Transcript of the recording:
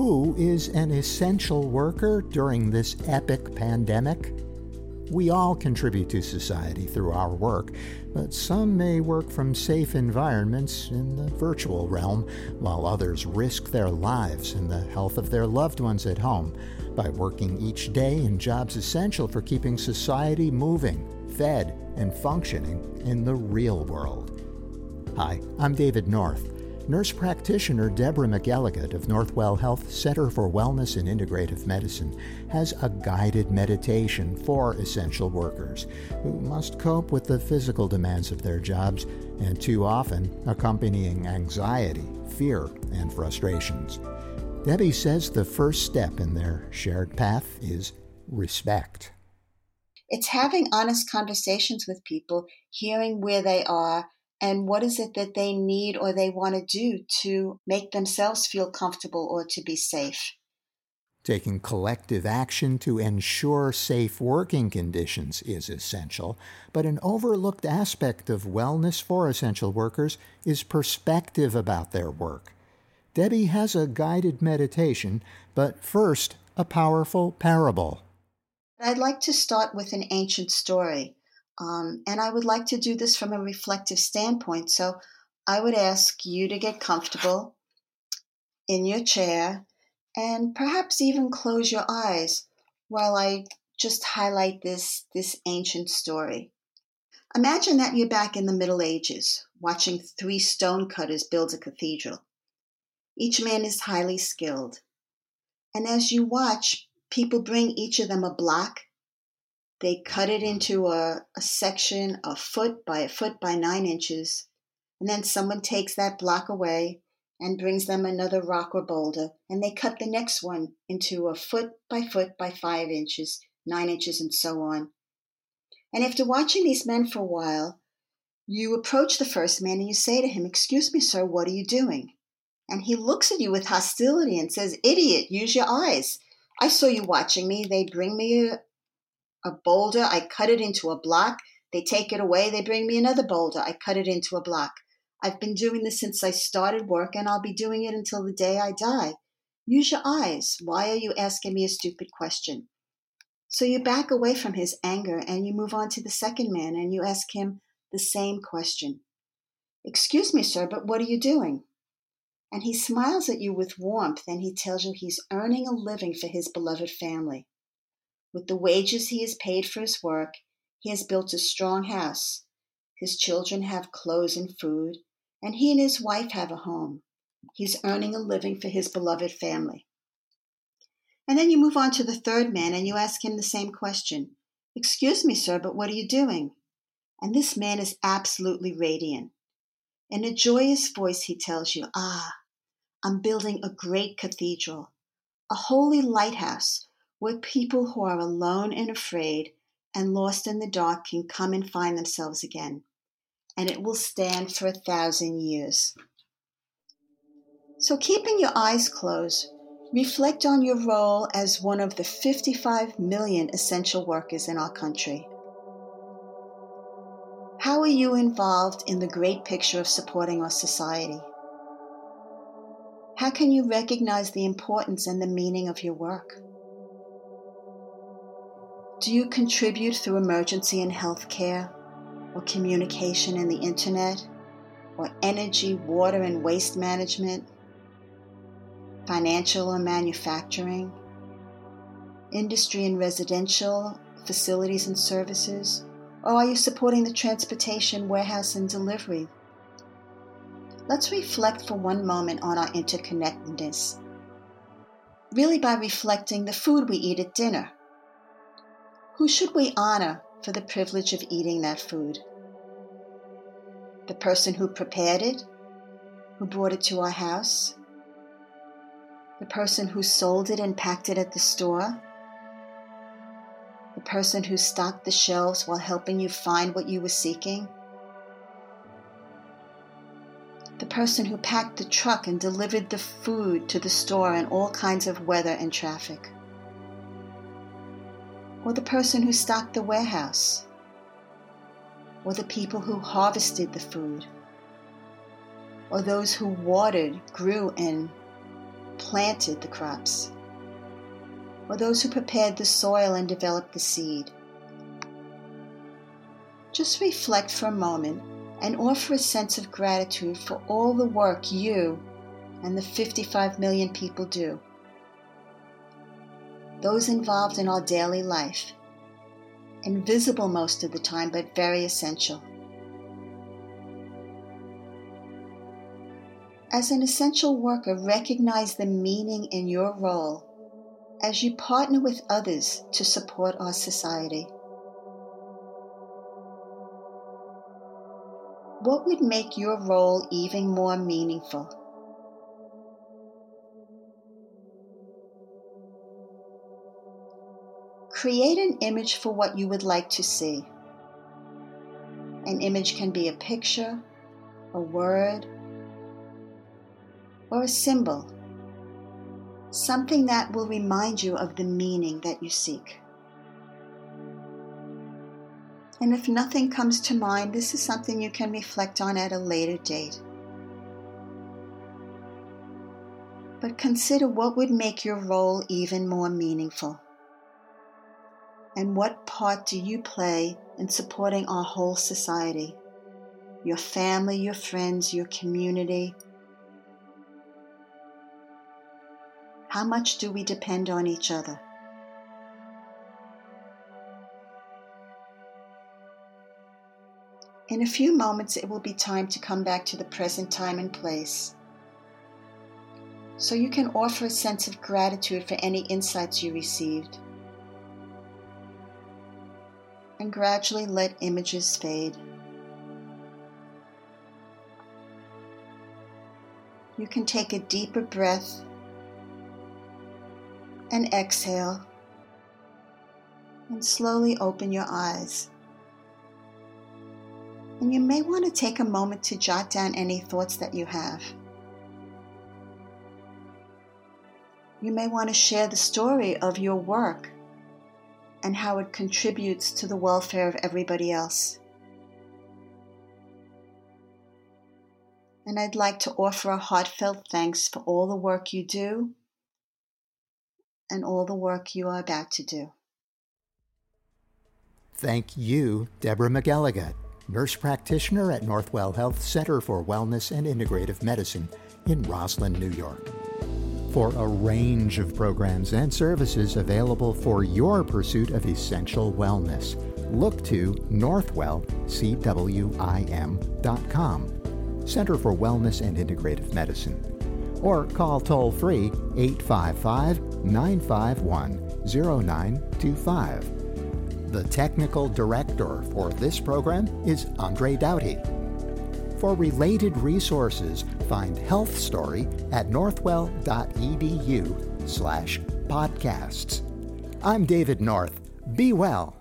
Who is an essential worker during this epic pandemic? We all contribute to society through our work, but some may work from safe environments in the virtual realm, while others risk their lives and the health of their loved ones at home by working each day in jobs essential for keeping society moving, fed, and functioning in the real world. Hi, I'm David North. Nurse practitioner Deborah McElligott of Northwell Health Center for Wellness and Integrative Medicine has a guided meditation for essential workers who must cope with the physical demands of their jobs and too often accompanying anxiety, fear, and frustrations. Debbie says the first step in their shared path is respect. It's having honest conversations with people, hearing where they are and what is it that they need or they want to do to make themselves feel comfortable or to be safe. Taking collective action to ensure safe working conditions is essential, but an overlooked aspect of wellness for essential workers is perspective about their work. Debbie has a guided meditation, but first, a powerful parable. I'd like to start with an ancient story. Um, and I would like to do this from a reflective standpoint. So I would ask you to get comfortable in your chair and perhaps even close your eyes while I just highlight this, this ancient story. Imagine that you're back in the Middle Ages, watching three stonecutters build a cathedral. Each man is highly skilled. And as you watch, people bring each of them a block they cut it into a, a section a foot by a foot by nine inches, and then someone takes that block away and brings them another rock or boulder, and they cut the next one into a foot by foot by five inches, nine inches, and so on. And after watching these men for a while, you approach the first man and you say to him, Excuse me, sir, what are you doing? And he looks at you with hostility and says, Idiot, use your eyes. I saw you watching me. They bring me a, a boulder, I cut it into a block. They take it away, they bring me another boulder, I cut it into a block. I've been doing this since I started work, and I'll be doing it until the day I die. Use your eyes. Why are you asking me a stupid question? So you back away from his anger and you move on to the second man and you ask him the same question Excuse me, sir, but what are you doing? And he smiles at you with warmth and he tells you he's earning a living for his beloved family. With the wages he has paid for his work, he has built a strong house. His children have clothes and food, and he and his wife have a home. He's earning a living for his beloved family. And then you move on to the third man and you ask him the same question Excuse me, sir, but what are you doing? And this man is absolutely radiant. In a joyous voice, he tells you, Ah, I'm building a great cathedral, a holy lighthouse where people who are alone and afraid and lost in the dark can come and find themselves again. And it will stand for a thousand years. So, keeping your eyes closed, reflect on your role as one of the 55 million essential workers in our country. How are you involved in the great picture of supporting our society? How can you recognize the importance and the meaning of your work? Do you contribute through emergency and healthcare, or communication and the internet, or energy, water, and waste management, financial or manufacturing, industry and residential, facilities and services, or are you supporting the transportation, warehouse, and delivery? Let's reflect for one moment on our interconnectedness. Really, by reflecting the food we eat at dinner who should we honor for the privilege of eating that food? The person who prepared it, who brought it to our house? The person who sold it and packed it at the store? The person who stocked the shelves while helping you find what you were seeking? The person who packed the truck and delivered the food to the store in all kinds of weather and traffic? Or the person who stocked the warehouse, or the people who harvested the food, or those who watered, grew, and planted the crops, or those who prepared the soil and developed the seed. Just reflect for a moment and offer a sense of gratitude for all the work you and the 55 million people do. Those involved in our daily life, invisible most of the time, but very essential. As an essential worker, recognize the meaning in your role as you partner with others to support our society. What would make your role even more meaningful? Create an image for what you would like to see. An image can be a picture, a word, or a symbol. Something that will remind you of the meaning that you seek. And if nothing comes to mind, this is something you can reflect on at a later date. But consider what would make your role even more meaningful. And what part do you play in supporting our whole society? Your family, your friends, your community. How much do we depend on each other? In a few moments, it will be time to come back to the present time and place. So you can offer a sense of gratitude for any insights you received. And gradually let images fade. You can take a deeper breath and exhale and slowly open your eyes. And you may want to take a moment to jot down any thoughts that you have. You may want to share the story of your work and how it contributes to the welfare of everybody else. And I'd like to offer a heartfelt thanks for all the work you do and all the work you are about to do. Thank you, Deborah McElligott nurse practitioner at Northwell Health Center for Wellness and Integrative Medicine in Roslyn, New York. For a range of programs and services available for your pursuit of essential wellness, look to northwellcwim.com, Center for Wellness and Integrative Medicine, or call toll free 855 951 0925 the technical director for this program is Andre Doughty. For related resources, find Health Story at northwell.edu slash podcasts. I'm David North. Be well.